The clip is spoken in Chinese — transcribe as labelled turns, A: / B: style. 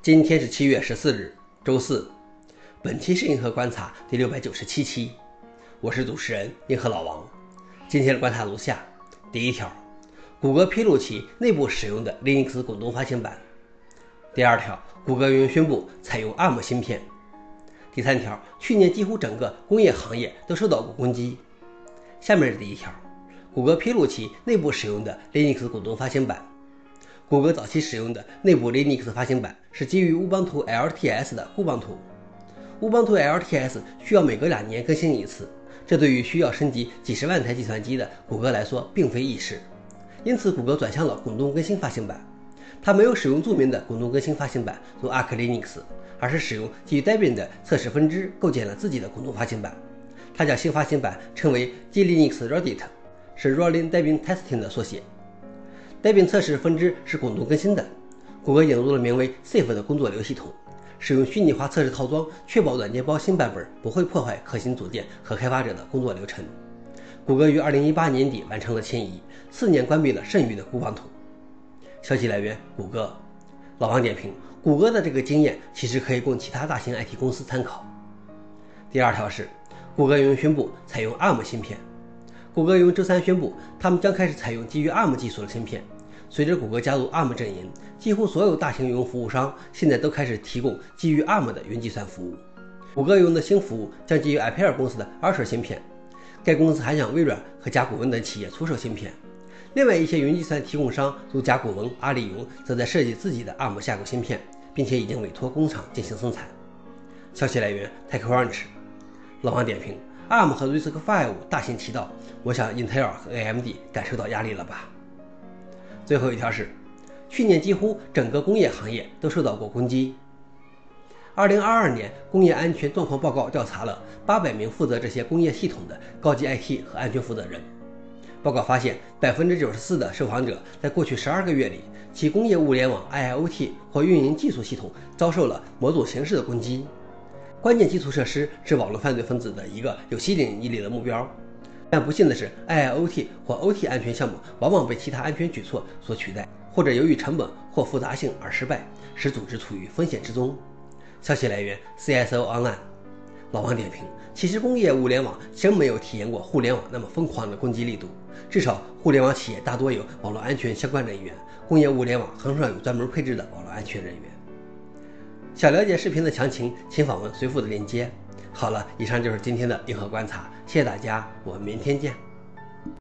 A: 今天是七月十四日，周四。本期是银河观察第六百九十七期，我是主持人银河老王。今天的观察如下：第一条，谷歌披露其内部使用的 Linux 滚动发行版；第二条，谷歌云宣布采用 ARM 芯片；第三条，去年几乎整个工业行业都受到过攻击。下面是第一条，谷歌披露其内部使用的 Linux 滚动发行版。谷歌早期使用的内部 Linux 发行版是基于乌邦图 LTS 的固邦图。乌邦图 LTS 需要每隔两年更新一次，这对于需要升级几十万台计算机的谷歌来说并非易事。因此，谷歌转向了滚动更新发行版。它没有使用著名的滚动更新发行版如 Arc Linux，而是使用基于 Debian 的测试分支构建了自己的滚动发行版。它将新发行版称为 glinux Reddit，是 Rolling Debian Testing 的缩写。Debian 测试分支是滚动更新的。谷歌引入了名为 Safe 的工作流系统，使用虚拟化测试套装，确保软件包新版本不会破坏核心组件和开发者的工作流程。谷歌于2018年底完成了迁移，次年关闭了剩余的固网图。消息来源：谷歌。老王点评：谷歌的这个经验其实可以供其他大型 IT 公司参考。第二条是，谷歌云宣布采用 ARM 芯片。谷歌云周三宣布，他们将开始采用基于 ARM 技术的芯片。随着谷歌加入 ARM 阵营，几乎所有大型云服务商现在都开始提供基于 ARM 的云计算服务。谷歌云的新服务将基于 Ampere 公司的 Archer 芯片。该公司还向微软和甲骨文等企业出售芯片。另外一些云计算提供商，如甲骨文、阿里云，则在设计自己的 ARM 架构芯片，并且已经委托工厂进行生产。消息来源：TechCrunch。老王点评。ARM 和 RISC-V 大行其道，我想英特尔和 AMD 感受到压力了吧？最后一条是，去年几乎整个工业行业都受到过攻击。2022年工业安全状况报告调查了800名负责这些工业系统的高级 IT 和安全负责人。报告发现，94%的受访者在过去12个月里，其工业物联网 IIoT 或运营技术系统遭受了某种形式的攻击。关键基础设施是网络犯罪分子的一个有吸引力的目标，但不幸的是，IIoT 或 OT 安全项目往往被其他安全举措所取代，或者由于成本或复杂性而失败，使组织处于风险之中。消息来源：CSO Online。老王点评：其实工业物联网真没有体验过互联网那么疯狂的攻击力度，至少互联网企业大多有网络安全相关人员，工业物联网很少有专门配置的网络安全人员。想了解视频的详情，请访问随附的链接。好了，以上就是今天的硬核观察，谢谢大家，我们明天见。